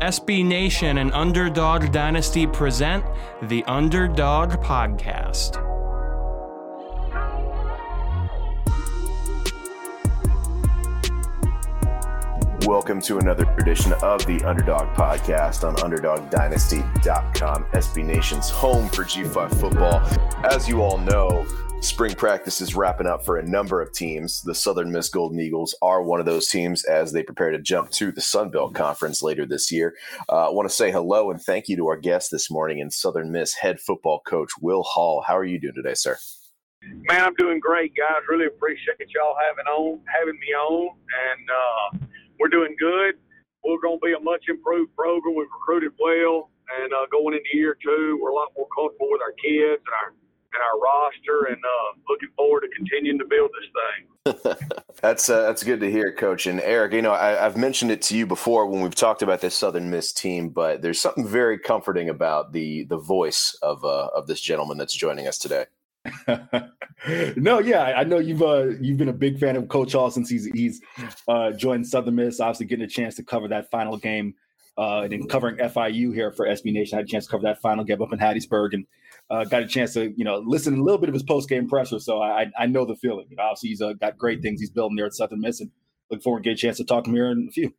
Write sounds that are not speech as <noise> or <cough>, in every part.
SB Nation and Underdog Dynasty present the Underdog Podcast. Welcome to another edition of the Underdog Podcast on UnderdogDynasty.com, SB Nation's home for G5 football. As you all know, spring practice is wrapping up for a number of teams. The Southern Miss Golden Eagles are one of those teams as they prepare to jump to the Sun Belt Conference later this year. Uh, I want to say hello and thank you to our guest this morning and Southern Miss head football coach Will Hall. How are you doing today, sir? Man, I'm doing great, guys. Really appreciate y'all having on having me on, and uh, we're doing good. We're going to be a much improved program. We've recruited well, and uh, going into year two, we're a lot more comfortable with our kids and our and our roster, and uh, looking forward to continuing to build this thing. <laughs> that's uh, that's good to hear, Coach. And Eric, you know, I, have mentioned it to you before when we've talked about this Southern Miss team, but there's something very comforting about the the voice of uh, of this gentleman that's joining us today. <laughs> no, yeah, I know you've uh, you've been a big fan of Coach Hall since he's he's uh, joined Southern Miss. Obviously, getting a chance to cover that final game, uh, and then covering FIU here for SB Nation. I had a chance to cover that final game up in Hattiesburg, and uh, got a chance to you know listen a little bit of his post game presser, So I I know the feeling. Obviously, he's uh, got great things he's building there at Southern Miss, and look forward to get a chance to talk to him here in a few.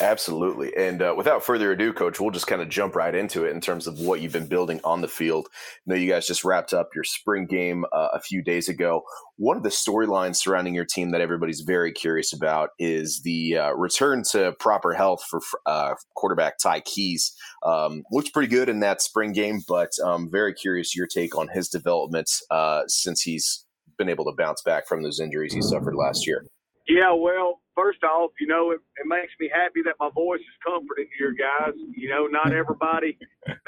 Absolutely. And uh, without further ado, coach, we'll just kind of jump right into it in terms of what you've been building on the field. I know you guys just wrapped up your spring game uh, a few days ago. One of the storylines surrounding your team that everybody's very curious about is the uh, return to proper health for uh, quarterback Ty Keyes. Um, looked pretty good in that spring game, but I'm um, very curious your take on his development uh, since he's been able to bounce back from those injuries he suffered last year. Yeah, well, first off, you know, it, it makes me happy that my voice is comforting to your guys. You know, not <laughs> everybody,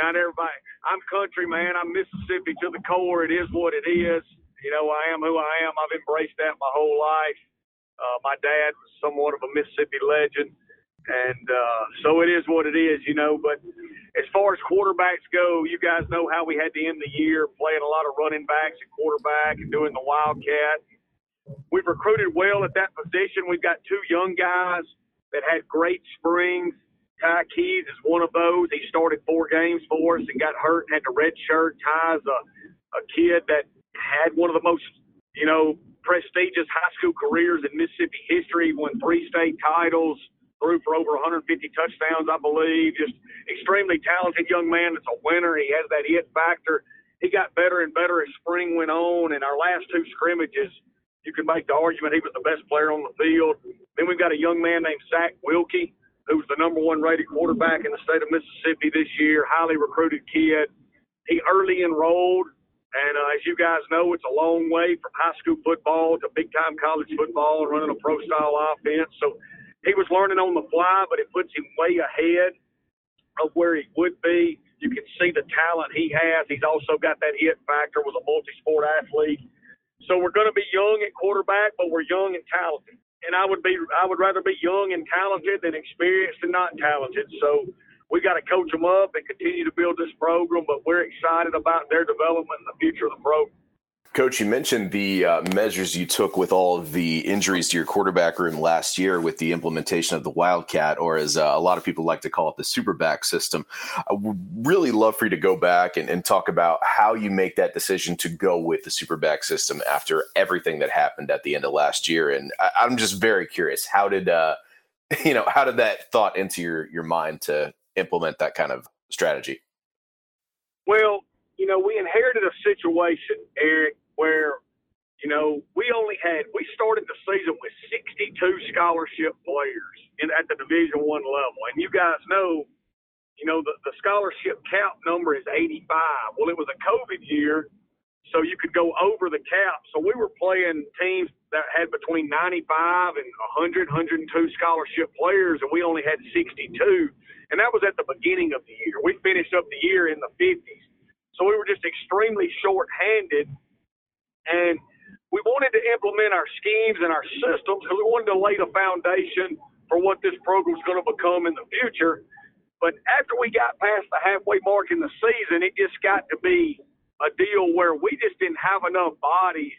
not everybody. I'm country man. I'm Mississippi to the core. It is what it is. You know, I am who I am. I've embraced that my whole life. Uh, my dad was somewhat of a Mississippi legend, and uh, so it is what it is. You know, but as far as quarterbacks go, you guys know how we had to end the year playing a lot of running backs and quarterback and doing the wildcat We've recruited well at that position. We've got two young guys that had great springs. Ty Keyes is one of those. He started four games for us and got hurt and had to red shirt. Ty's a, a kid that had one of the most, you know, prestigious high school careers in Mississippi history. Won three state titles, threw for over 150 touchdowns, I believe. Just extremely talented young man. That's a winner. He has that it factor. He got better and better as spring went on. And our last two scrimmages – you can make the argument he was the best player on the field. Then we've got a young man named Zach Wilcke, who's the number one rated quarterback in the state of Mississippi this year, highly recruited kid. He early enrolled, and uh, as you guys know, it's a long way from high school football to big time college football and running a pro style offense. So he was learning on the fly, but it puts him way ahead of where he would be. You can see the talent he has. He's also got that hit factor, was a multi sport athlete. So we're going to be young at quarterback, but we're young and talented. And I would be, I would rather be young and talented than experienced and not talented. So we got to coach them up and continue to build this program. But we're excited about their development and the future of the program. Coach, you mentioned the uh, measures you took with all of the injuries to your quarterback room last year with the implementation of the Wildcat, or as uh, a lot of people like to call it, the Superback system. I would really love for you to go back and, and, talk about how you make that decision to go with the Superback system after everything that happened at the end of last year. And I, am just very curious, how did uh, <laughs> you know how did that thought into your your mind to implement that kind of strategy? Well, you know, we inherited situation, Eric, where, you know, we only had we started the season with 62 scholarship players in, at the Division One level, and you guys know, you know, the, the scholarship cap number is 85. Well, it was a COVID year, so you could go over the cap. So we were playing teams that had between 95 and 100, 102 scholarship players, and we only had 62. And that was at the beginning of the year. We finished up the year in the 50s. So we were just extremely short-handed, and we wanted to implement our schemes and our systems because we wanted to lay the foundation for what this program is going to become in the future. But after we got past the halfway mark in the season, it just got to be a deal where we just didn't have enough bodies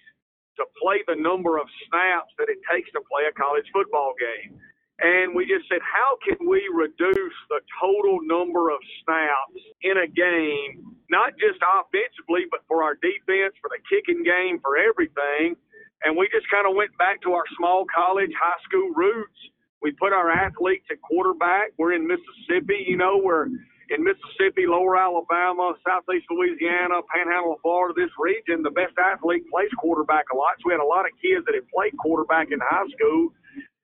to play the number of snaps that it takes to play a college football game. And we just said, how can we reduce the total number of snaps in a game, not just offensively, but for our defense, for the kicking game, for everything. And we just kind of went back to our small college, high school roots. We put our athletes at quarterback. We're in Mississippi, you know, we're in Mississippi, lower Alabama, southeast Louisiana, panhandle of Florida, this region, the best athlete plays quarterback a lot. So we had a lot of kids that had played quarterback in high school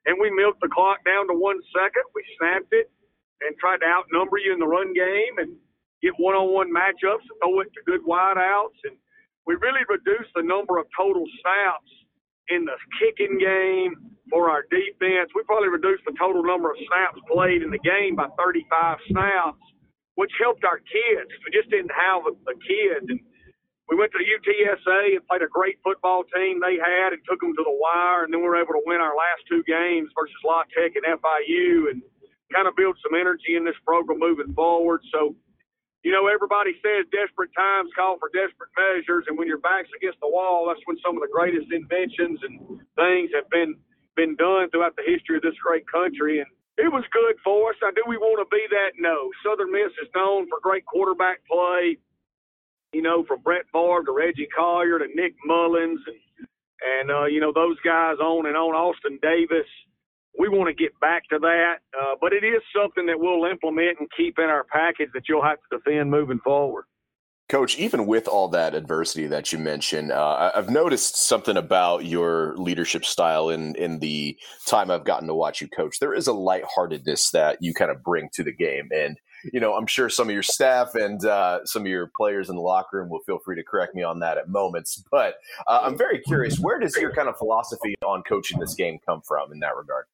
and we milked the clock down to one second. We snapped it and tried to outnumber you in the run game and get one-on-one matchups and throw it to good wideouts. And we really reduced the number of total snaps in the kicking game for our defense. We probably reduced the total number of snaps played in the game by 35 snaps, which helped our kids. We just didn't have the kids. And we went to UTSA and played a great football team they had and took them to the wire, and then we were able to win our last two games versus La Tech and FIU, and kind of build some energy in this program moving forward. So, you know, everybody says desperate times call for desperate measures, and when your back's against the wall, that's when some of the greatest inventions and things have been been done throughout the history of this great country. And it was good for us. Now, do we want to be that? No. Southern Miss is known for great quarterback play you know, from Brett Favre to Reggie Collier to Nick Mullens and, and uh, you know, those guys on and on, Austin Davis. We want to get back to that, uh, but it is something that we'll implement and keep in our package that you'll have to defend moving forward. Coach, even with all that adversity that you mentioned, uh, I've noticed something about your leadership style in in the time I've gotten to watch you coach. There is a lightheartedness that you kind of bring to the game, and you know, I'm sure some of your staff and uh, some of your players in the locker room will feel free to correct me on that at moments. But uh, I'm very curious, where does your kind of philosophy on coaching this game come from in that regard?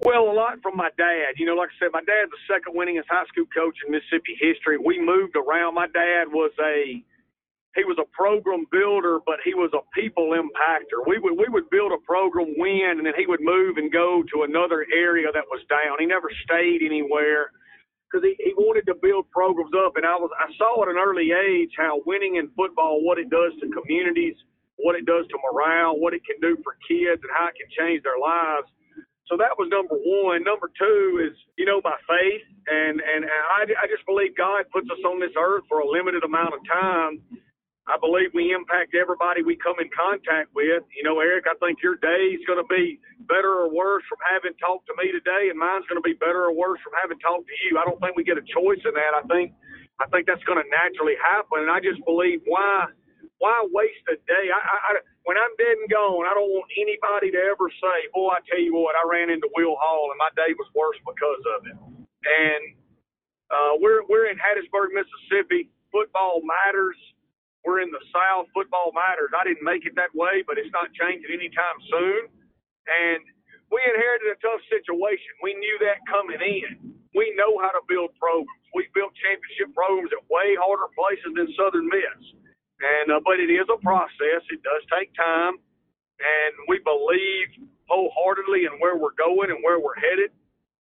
Well, a lot from my dad. You know, like I said, my dad's the second winningest high school coach in Mississippi history. We moved around. My dad was a he was a program builder, but he was a people impactor. We would we would build a program, win, and then he would move and go to another area that was down. He never stayed anywhere because he, he wanted to build programs up. And I was I saw at an early age how winning in football, what it does to communities, what it does to morale, what it can do for kids, and how it can change their lives. So that was number one. Number two is, you know, my faith, and and I, I just believe God puts us on this earth for a limited amount of time, I believe we impact everybody we come in contact with. You know, Eric, I think your day is going to be better or worse from having talked to me today, and mine's going to be better or worse from having talked to you. I don't think we get a choice in that. I think, I think that's going to naturally happen, and I just believe why, why waste a day? I, I, I when I'm dead and gone, I don't want anybody to ever say, "Boy, I tell you what, I ran into Will Hall and my day was worse because of it." And uh, we're we're in Hattiesburg, Mississippi. Football matters we're in the South. Football matters. I didn't make it that way, but it's not changing anytime soon. And we inherited a tough situation. We knew that coming in. We know how to build programs. We built championship programs at way harder places than Southern Miss. And uh, but it is a process. It does take time, and we believe wholeheartedly in where we're going and where we're headed.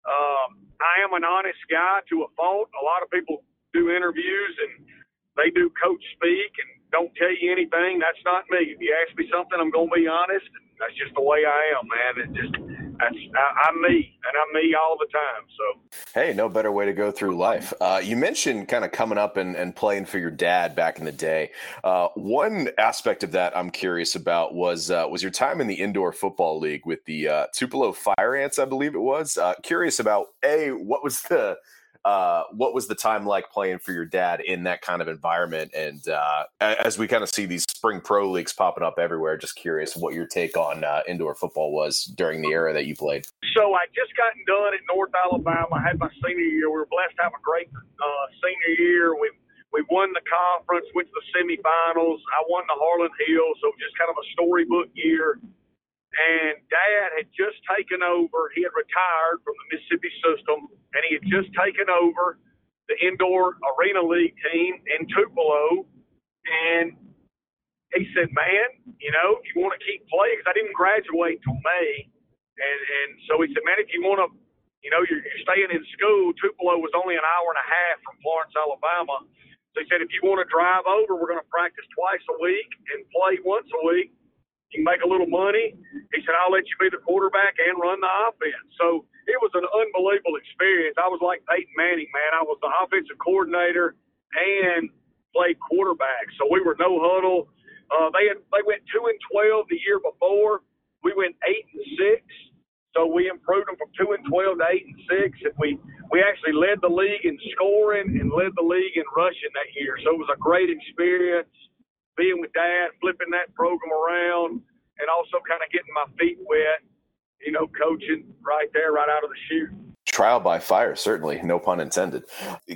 Um, I am an honest guy to a fault. A lot of people do interviews and they do coach speak and don't tell you anything. That's not me. If you ask me something, I'm going to be honest. That's just the way I am, man. It just that's I, am me, and I'm me all the time. So hey, no better way to go through life. Uh, you mentioned kind of coming up and, and playing for your dad back in the day. Uh, one aspect of that I'm curious about was uh, was your time in the indoor football league with the uh, Tupelo Fire Ants, I believe it was. Uh, curious about a what was the uh, what was the time like playing for your dad in that kind of environment? And uh, as we kind of see these spring pro leagues popping up everywhere, just curious what your take on uh, indoor football was during the era that you played. So I just gotten done at North Alabama. I had my senior year. We were blessed to have a great uh, senior year. We we won the conference, went to the semifinals. I won the Harlan Hill, so just kind of a storybook year and dad had just taken over. He had retired from the Mississippi system, and he had just taken over the indoor arena league team in Tupelo. And he said, "Man, you know, if you want to keep playing, because I didn't graduate till May, and and so he said, man, if you want to, you know, you're, you're staying in school. Tupelo was only an hour and a half from Florence, Alabama. So he said, if you want to drive over, we're going to practice twice a week and play once a week." You can make a little money. He said, I'll let you be the quarterback and run the offense. So it was an unbelievable experience. I was like Peyton Manning, man. I was the offensive coordinator and played quarterback. So we were no huddle. Uh, they had, they went two and twelve the year before. We went eight and six. So we improved them from two and twelve to eight and six, and we we actually led the league in scoring and led the league in rushing that year. So it was a great experience being with Dad, flipping that program around, and also kind of getting my feet wet. You know, coaching right there, right out of the chute trial by fire, certainly, no pun intended.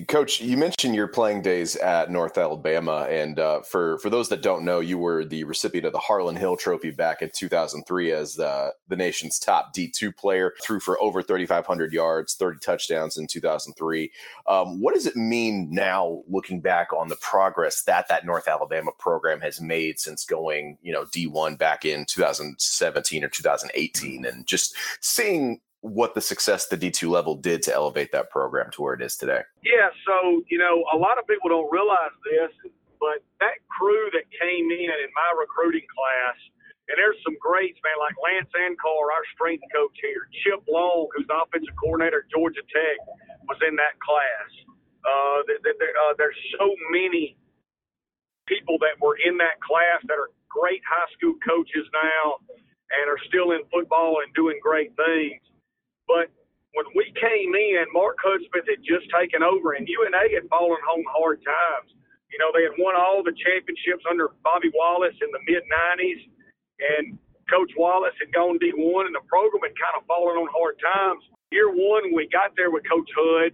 Coach, you mentioned your playing days at North Alabama, and uh, for for those that don't know, you were the recipient of the Harlan Hill Trophy back in 2003 as the the nation's top D2 player. Threw for over 3,500 yards, 30 touchdowns in 2003. Um, what does it mean now, looking back on the progress that that North Alabama program has made since going, you know, D1 back in 2017 or 2018, and just seeing what the success the D2 level did to elevate that program to where it is today. Yeah, so, you know, a lot of people don't realize this, but that crew that came in in my recruiting class, and there's some greats, man, like Lance Ankar, our strength coach here, Chip Long, who's the offensive coordinator at Georgia Tech, was in that class. Uh, there, uh, there's so many people that were in that class that are great high school coaches now and are still in football and doing great things. But when we came in, Mark Hudspeth had just taken over, and UNA had fallen on hard times. You know, they had won all the championships under Bobby Wallace in the mid 90s, and Coach Wallace had gone D1, and the program had kind of fallen on hard times. Year one, we got there with Coach Hud.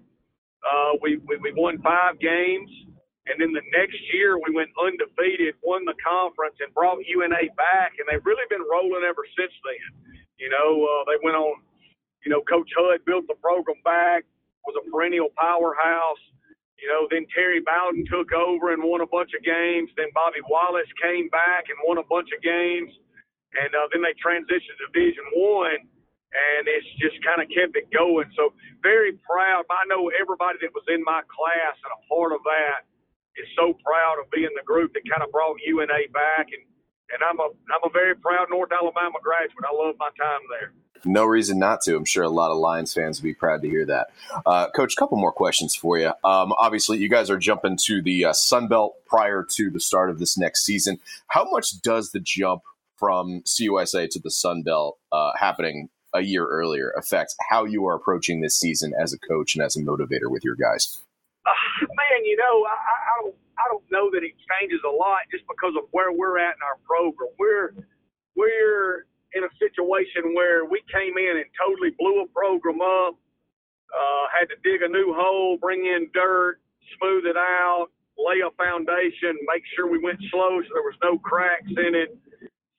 Uh, we, we, we won five games. And then the next year, we went undefeated, won the conference, and brought UNA back. And they've really been rolling ever since then. You know, uh, they went on you know, Coach Hud built the program back, was a perennial powerhouse. You know, then Terry Bowden took over and won a bunch of games. Then Bobby Wallace came back and won a bunch of games. And uh, then they transitioned to Division One, and it's just kind of kept it going. So very proud. I know everybody that was in my class and a part of that is so proud of being the group that kind of brought UNA back. And and I'm a I'm a very proud North Alabama graduate. I love my time there. No reason not to. I'm sure a lot of Lions fans would be proud to hear that. Uh, Coach, a couple more questions for you. Um, obviously, you guys are jumping to the uh, Sun Belt prior to the start of this next season. How much does the jump from CUSA to the Sun Belt uh, happening a year earlier affect how you are approaching this season as a coach and as a motivator with your guys? Uh, man, you know, I don't, know that it changes a lot just because of where we're at in our program. We're, we're in a situation where we came in and totally blew a program up, uh, had to dig a new hole, bring in dirt, smooth it out, lay a foundation, make sure we went slow so there was no cracks in it.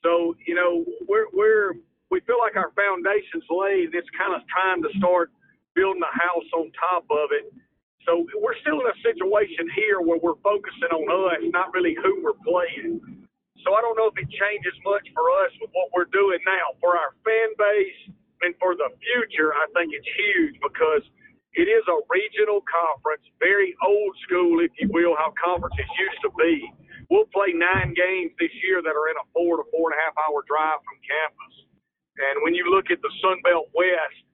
So, you know, we're, we're, we feel like our foundation's laid. It's kind of time to start building a house on top of it. So we're still in a situation here where we're focusing on us, not really who we're playing. So I don't know if it changes much for us with what we're doing now. For our fan base and for the future, I think it's huge because it is a regional conference, very old school, if you will, how conferences used to be. We'll play nine games this year that are in a four to four and a half hour drive from campus. And when you look at the Sun Belt West,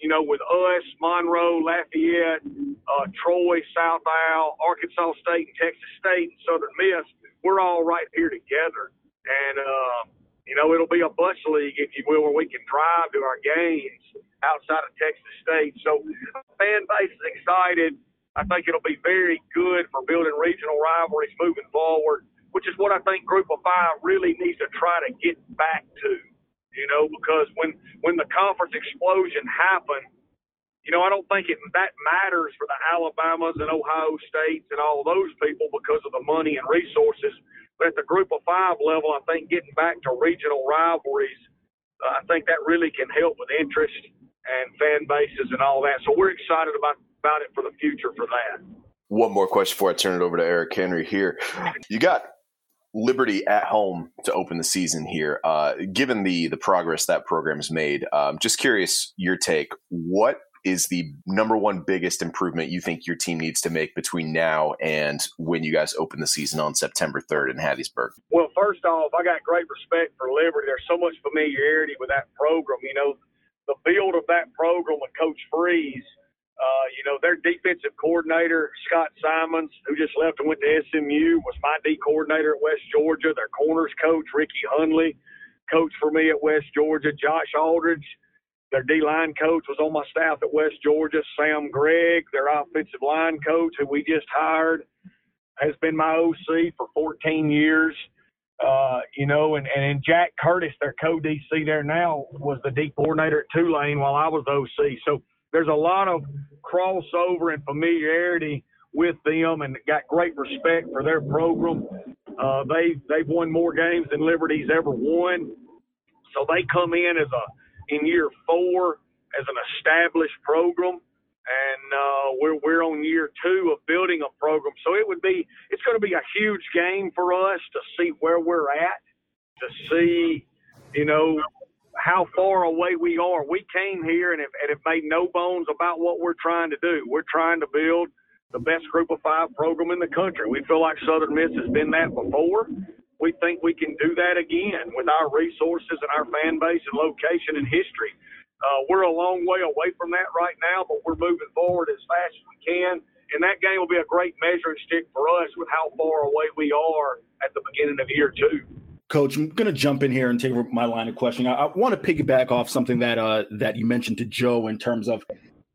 you know, with us, Monroe, Lafayette, uh, Troy, South Al, Arkansas State, and Texas State, and Southern Miss, we're all right here together. And, uh, you know, it'll be a bus league, if you will, where we can drive to our games outside of Texas State. So, fan base is excited. I think it'll be very good for building regional rivalries moving forward, which is what I think Group of Five really needs to try to get back to. You know, because when when the conference explosion happened, you know, I don't think it that matters for the Alabamas and Ohio States and all those people because of the money and resources. But at the Group of Five level, I think getting back to regional rivalries, uh, I think that really can help with interest and fan bases and all that. So we're excited about about it for the future for that. One more question before I turn it over to Eric Henry here. You got Liberty at home to open the season here. Uh, given the the progress that program has made, um, just curious your take. What is the number one biggest improvement you think your team needs to make between now and when you guys open the season on September 3rd in Hattiesburg? Well, first off, I got great respect for Liberty. There's so much familiarity with that program. You know, the build of that program with Coach Freeze. Uh, you know, their defensive coordinator, Scott Symons, who just left and went to SMU, was my D coordinator at West Georgia. Their corners coach, Ricky Hunley, coach for me at West Georgia. Josh Aldridge, their D line coach, was on my staff at West Georgia. Sam Gregg, their offensive line coach, who we just hired, has been my OC for 14 years. Uh, you know, and, and Jack Curtis, their co DC there now, was the D coordinator at Tulane while I was OC. So there's a lot of crossover and familiarity with them, and got great respect for their program. Uh, they they've won more games than Liberty's ever won, so they come in as a in year four as an established program, and uh, we're we're on year two of building a program. So it would be it's going to be a huge game for us to see where we're at, to see you know how far away we are. We came here and have, and have made no bones about what we're trying to do. We're trying to build the best group of five program in the country. We feel like Southern Miss has been that before. We think we can do that again with our resources and our fan base and location and history. Uh, we're a long way away from that right now, but we're moving forward as fast as we can. And that game will be a great measuring stick for us with how far away we are at the beginning of year two. Coach, I'm going to jump in here and take my line of questioning. I, I want to piggyback off something that uh, that you mentioned to Joe in terms of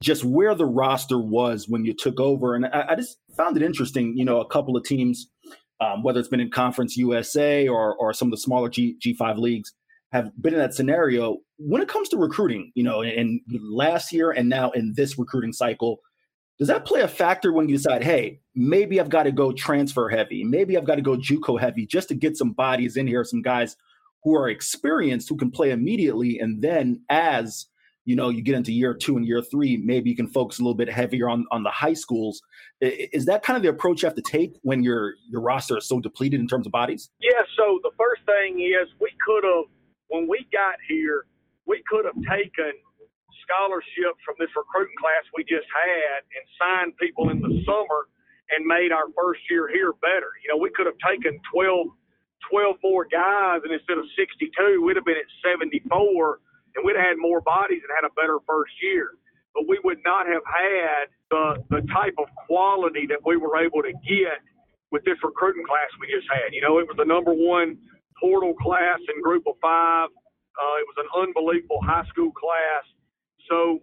just where the roster was when you took over. And I, I just found it interesting, you know, a couple of teams, um, whether it's been in Conference USA or, or some of the smaller G, G5 leagues, have been in that scenario. When it comes to recruiting, you know, in, in last year and now in this recruiting cycle, does that play a factor when you decide, hey, maybe I've got to go transfer heavy, maybe I've got to go JUCO heavy just to get some bodies in here, some guys who are experienced who can play immediately, and then as you know you get into year two and year three maybe you can focus a little bit heavier on on the high schools. Is that kind of the approach you have to take when your your roster is so depleted in terms of bodies? Yeah so the first thing is we could have when we got here we could have taken scholarships from this recruiting class we just had and signed people in the summer and made our first year here better you know we could have taken 12 12 more guys and instead of 62 we'd have been at 74 and we'd have had more bodies and had a better first year. But we would not have had the the type of quality that we were able to get with this recruiting class we just had. You know, it was the number one portal class in Group of Five. Uh, it was an unbelievable high school class. So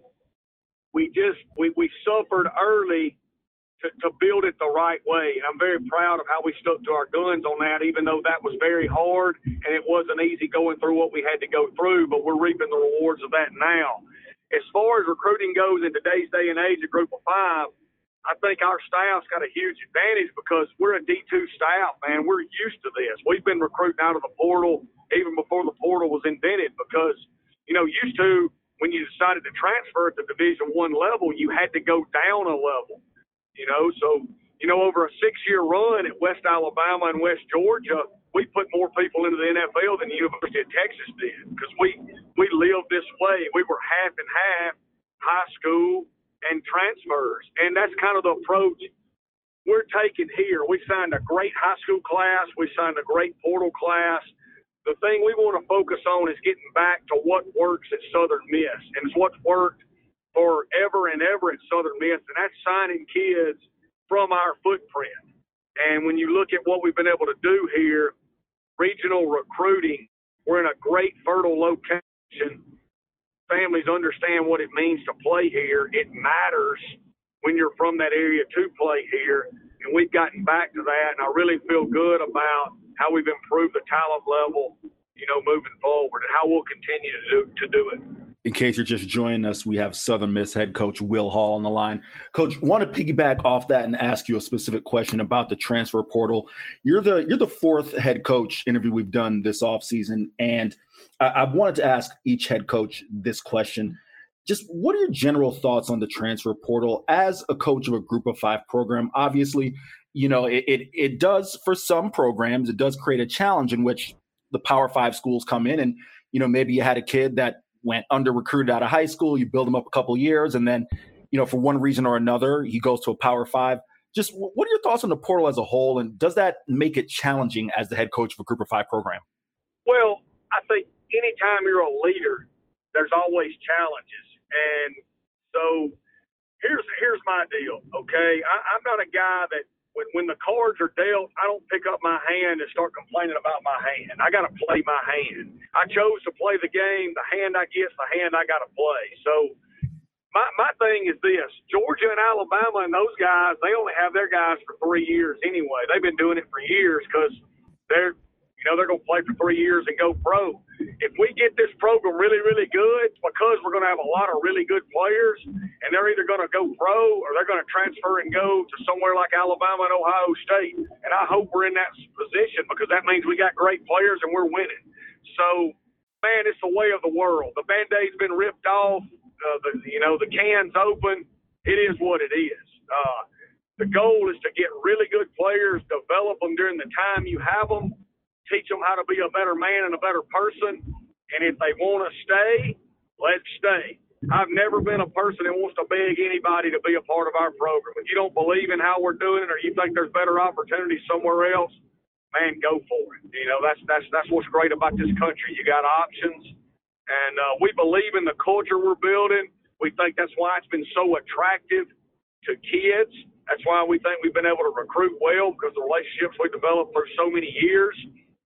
we just we, we suffered early to, to build it the right way. And I'm very proud of how we stuck to our guns on that, even though that was very hard and it wasn't easy going through what we had to go through, but we're reaping the rewards of that now. As far as recruiting goes in today's day and age, a group of five, I think our staff's got a huge advantage because we're a D2 staff, man. We're used to this. We've been recruiting out of the portal even before the portal was invented because, you know, used to when you decided to transfer at the Division One level, you had to go down a level. You know, so you know, over a six-year run at West Alabama and West Georgia, we put more people into the NFL than the University of Texas did because we we lived this way. We were half and half high school and transfers, and that's kind of the approach we're taking here. We signed a great high school class. We signed a great portal class. The thing we want to focus on is getting back to what works at Southern Miss, and it's what's worked forever and ever at Southern Miss, and that's signing kids from our footprint. And when you look at what we've been able to do here, regional recruiting, we're in a great fertile location. Families understand what it means to play here. It matters when you're from that area to play here. And we've gotten back to that. And I really feel good about how we've improved the talent level, you know, moving forward and how we'll continue to do, to do it in case you're just joining us, we have Southern Miss head coach Will Hall on the line. Coach, want to piggyback off that and ask you a specific question about the transfer portal. You're the you're the fourth head coach interview we've done this offseason, and I, I wanted to ask each head coach this question. Just what are your general thoughts on the transfer portal as a coach of a group of five program? Obviously, you know, it, it, it does for some programs, it does create a challenge in which the power five schools come in and, you know, maybe you had a kid that went under recruited out of high school. You build him up a couple years, and then, you know, for one reason or another, he goes to a Power Five. Just what are your thoughts on the portal as a whole, and does that make it challenging as the head coach of a Group of Five program? Well, I think anytime you're a leader, there's always challenges, and so here's here's my deal. Okay, I, I'm not a guy that when, when the cards are dealt, I don't pick up my hand and start complaining about my hand. I got to play my hand. I chose to play the game. The hand I get, the hand I got to play. So my my thing is this: Georgia and Alabama and those guys, they only have their guys for three years anyway. They've been doing it for years because they're you know, they're going to play for three years and go pro. If we get this program really, really good, because we're going to have a lot of really good players, and they're either going to go pro or they're going to transfer and go to somewhere like Alabama and Ohio State. And I hope we're in that position because that means we got great players and we're winning. So, man, it's the way of the world. The band aid's been ripped off. Uh, the, you know, the can's open. It is what it is. Uh, the goal is to get really good players, develop them during the time you have them, teach them how to be a better man and a better person. And if they want to stay, let's stay. I've never been a person that wants to beg anybody to be a part of our program. If you don't believe in how we're doing it, or you think there's better opportunities somewhere else, man, go for it. You know that's that's that's what's great about this country. You got options, and uh, we believe in the culture we're building. We think that's why it's been so attractive to kids. That's why we think we've been able to recruit well because the relationships we developed through so many years.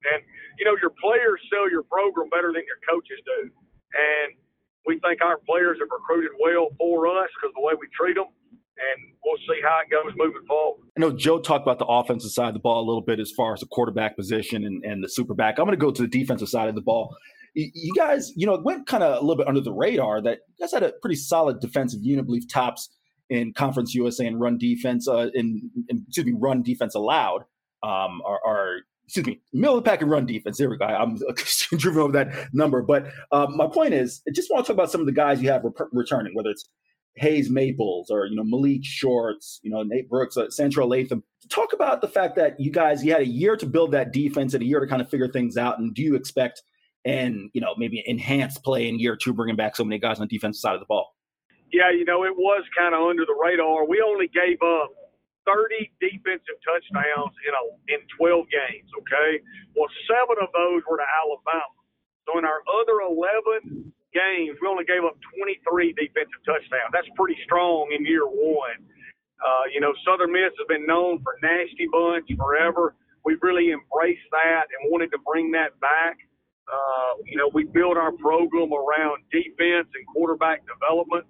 And, you know, your players sell your program better than your coaches do. And we think our players have recruited well for us because the way we treat them. And we'll see how it goes moving forward. I know Joe talked about the offensive side of the ball a little bit as far as the quarterback position and, and the super back. I'm going to go to the defensive side of the ball. You guys, you know, it went kind of a little bit under the radar that you guys had a pretty solid defensive unit, I believe tops in Conference USA and run defense, uh, in, in excuse me, run defense allowed um, are, are excuse me, middle of the pack and run defense. There we go. I'm <laughs> driven over that number. But um, my point is, I just want to talk about some of the guys you have re- returning, whether it's Hayes Maples or, you know, Malik Shorts, you know, Nate Brooks, uh, Central Latham. Talk about the fact that you guys, you had a year to build that defense and a year to kind of figure things out. And do you expect and, you know, maybe enhanced play in year two, bringing back so many guys on the defensive side of the ball? Yeah, you know, it was kind of under the radar. We only gave up 30 defensive touchdowns in a in 12 games. Okay, well, seven of those were to Alabama. So in our other 11 games, we only gave up 23 defensive touchdowns. That's pretty strong in year one. Uh, you know, Southern Miss has been known for nasty bunch forever. We've really embraced that and wanted to bring that back. Uh, you know, we built our program around defense and quarterback development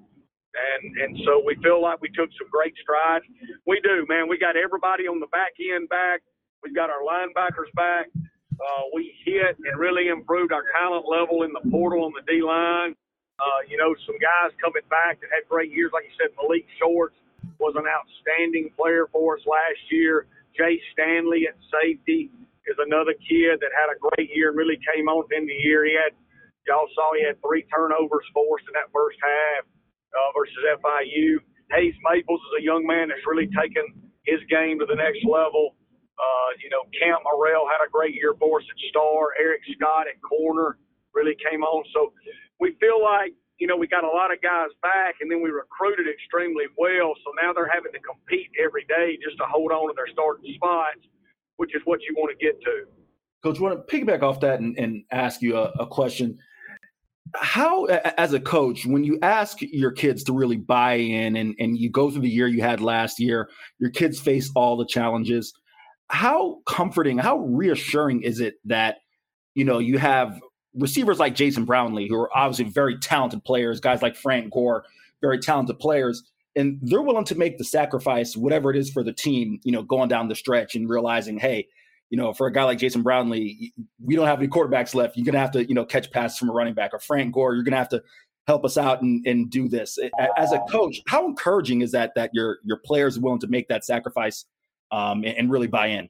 and and so we feel like we took some great strides. We do, man. We got everybody on the back end back. We've got our linebackers back. Uh, we hit and really improved our talent level in the portal on the D line. Uh, you know, some guys coming back that had great years, like you said, Malik Shorts was an outstanding player for us last year. Jay Stanley at safety is another kid that had a great year and really came on in the year. He had, y'all saw he had three turnovers forced in that first half uh, versus FIU. Hayes Maples is a young man that's really taken his game to the next level. Uh, you know, Camp Morrell had a great year for us at Star. Eric Scott at corner really came on. So we feel like, you know, we got a lot of guys back and then we recruited extremely well. So now they're having to compete every day just to hold on to their starting spots, which is what you want to get to. Coach, I want to piggyback off that and, and ask you a, a question how as a coach when you ask your kids to really buy in and, and you go through the year you had last year your kids face all the challenges how comforting how reassuring is it that you know you have receivers like jason brownlee who are obviously very talented players guys like frank gore very talented players and they're willing to make the sacrifice whatever it is for the team you know going down the stretch and realizing hey you know, for a guy like Jason Brownlee, we don't have any quarterbacks left. You're going to have to, you know, catch passes from a running back or Frank Gore. You're going to have to help us out and, and do this. As a coach, how encouraging is that that your your players are willing to make that sacrifice um, and, and really buy in?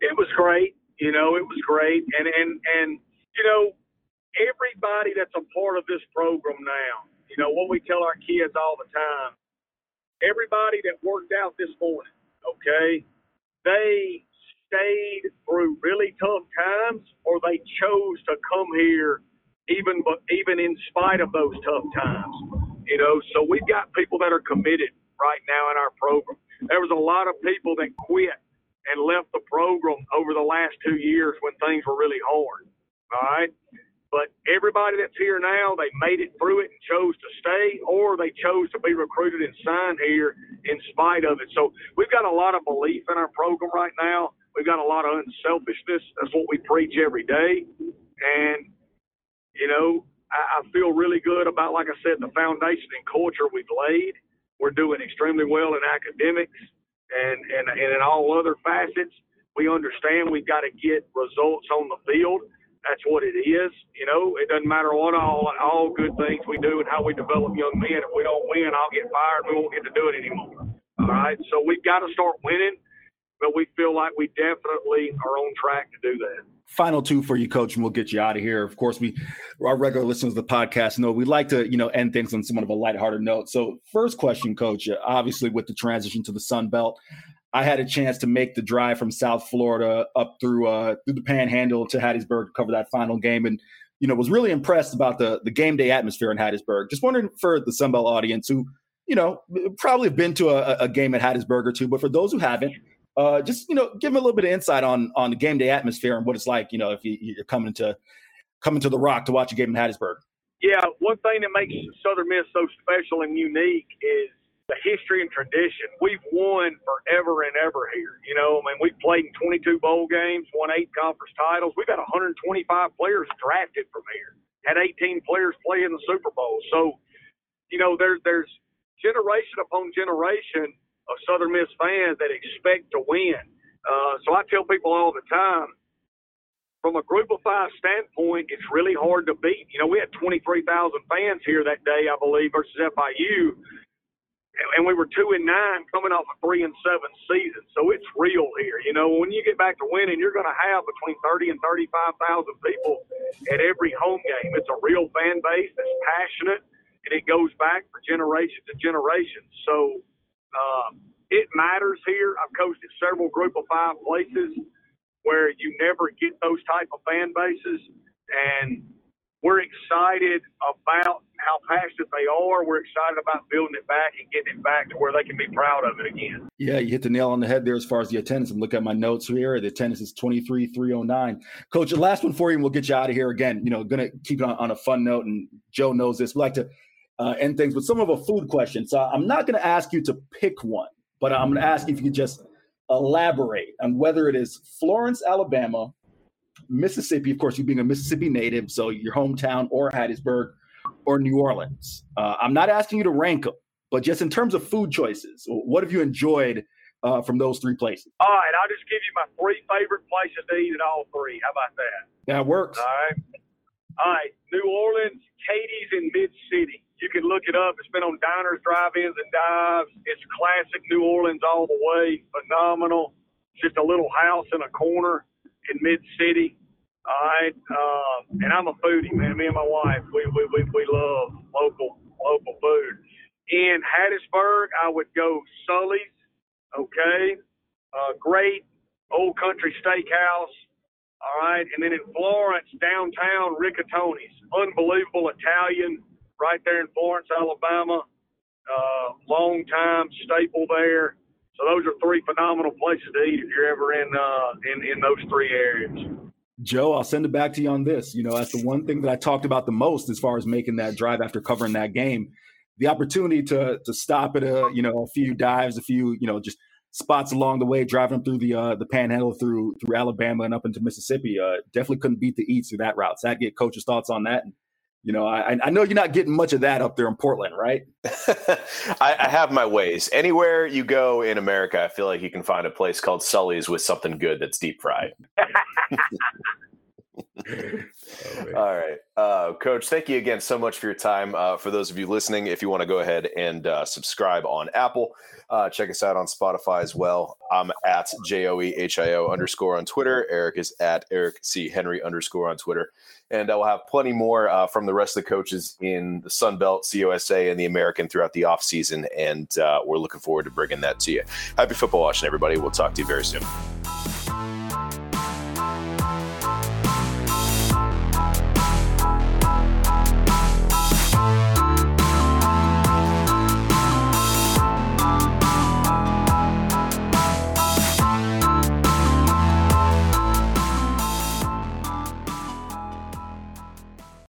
It was great. You know, it was great. And, and, and, you know, everybody that's a part of this program now, you know, what we tell our kids all the time, everybody that worked out this morning, okay, they stayed through really tough times or they chose to come here even but even in spite of those tough times. You know, so we've got people that are committed right now in our program. There was a lot of people that quit and left the program over the last two years when things were really hard. All right. But everybody that's here now, they made it through it and chose to stay, or they chose to be recruited and signed here in spite of it. So we've got a lot of belief in our program right now. We've got a lot of unselfishness. That's what we preach every day. And, you know, I, I feel really good about, like I said, the foundation and culture we've laid. We're doing extremely well in academics and, and, and in all other facets. We understand we've got to get results on the field that's what it is. You know, it doesn't matter what all all good things we do and how we develop young men. If we don't win, I'll get fired. We won't get to do it anymore. All right. So we've got to start winning, but we feel like we definitely are on track to do that. Final two for you, coach, and we'll get you out of here. Of course, we our regular listeners of the podcast know we like to, you know, end things on somewhat of a lighthearted note. So, first question, coach, obviously with the transition to the Sun Belt, I had a chance to make the drive from South Florida up through uh, through the Panhandle to Hattiesburg to cover that final game, and you know was really impressed about the the game day atmosphere in Hattiesburg. Just wondering for the Sunbelt audience who you know probably have been to a, a game at Hattiesburg or two, but for those who haven't, uh, just you know give them a little bit of insight on on the game day atmosphere and what it's like. You know if you, you're coming to coming to the Rock to watch a game in Hattiesburg. Yeah, one thing that makes Southern Miss so special and unique is the history and tradition. We've won forever and ever here. You know, I mean, we've played in 22 bowl games, won eight conference titles. We've got 125 players drafted from here. Had 18 players play in the Super Bowl. So, you know, there's there's generation upon generation of Southern Miss fans that expect to win. Uh, so I tell people all the time, from a group of five standpoint, it's really hard to beat. You know, we had 23,000 fans here that day, I believe, versus FIU and we were two and nine coming off a three and seven season. So it's real here. You know, when you get back to winning, you're going to have between 30 and 35,000 people at every home game. It's a real fan base that's passionate and it goes back for generation to generation. So uh, it matters here. I've coached at several group of five places where you never get those type of fan bases. And we're excited about how passionate they are. We're excited about building it back and getting it back to where they can be proud of it again. Yeah, you hit the nail on the head there as far as the attendance. I'm looking at my notes here. The attendance is 23,309. Coach, the last one for you, and we'll get you out of here again. You know, going to keep it on, on, a fun note, and Joe knows this. We like to uh, end things but some of a food question. So I'm not going to ask you to pick one, but I'm going to ask you if you could just elaborate on whether it is Florence, Alabama, Mississippi, of course, you being a Mississippi native, so your hometown, or Hattiesburg, or New Orleans. Uh, I'm not asking you to rank them, but just in terms of food choices, what have you enjoyed uh, from those three places? All right, I'll just give you my three favorite places to eat at all three. How about that? That works. All right. All right, New Orleans, Katie's in Mid City. You can look it up. It's been on diners, drive-ins, and dives. It's classic New Orleans all the way. Phenomenal. Just a little house in a corner in Mid City. All right, uh, and I'm a foodie, man. Me and my wife, we we we, we love local local food. In Hattiesburg, I would go Sully's. Okay, uh, great old country steakhouse. All right, and then in Florence, downtown, Ricatoni's, unbelievable Italian, right there in Florence, Alabama. Uh, long time staple there. So those are three phenomenal places to eat if you're ever in uh, in in those three areas. Joe, I'll send it back to you on this. You know, that's the one thing that I talked about the most as far as making that drive after covering that game. The opportunity to to stop at a you know a few dives, a few you know just spots along the way, driving through the uh, the Panhandle through through Alabama and up into Mississippi. Uh, definitely couldn't beat the eats through that route. So I get coach's thoughts on that. And you know, I, I know you're not getting much of that up there in Portland, right? <laughs> I, I, have my ways. Anywhere you go in America, I feel like you can find a place called Sully's with something good that's deep fried. <laughs> oh, All right. Uh, Coach, thank you again so much for your time. Uh, for those of you listening, if you want to go ahead and uh, subscribe on Apple, uh, check us out on Spotify as well. I'm at J O E H I O underscore on Twitter. Eric is at Eric C. Henry underscore on Twitter. And I will have plenty more uh, from the rest of the coaches in the Sun Belt, CUSA, and the American throughout the offseason. And uh, we're looking forward to bringing that to you. Happy football watching, everybody. We'll talk to you very soon.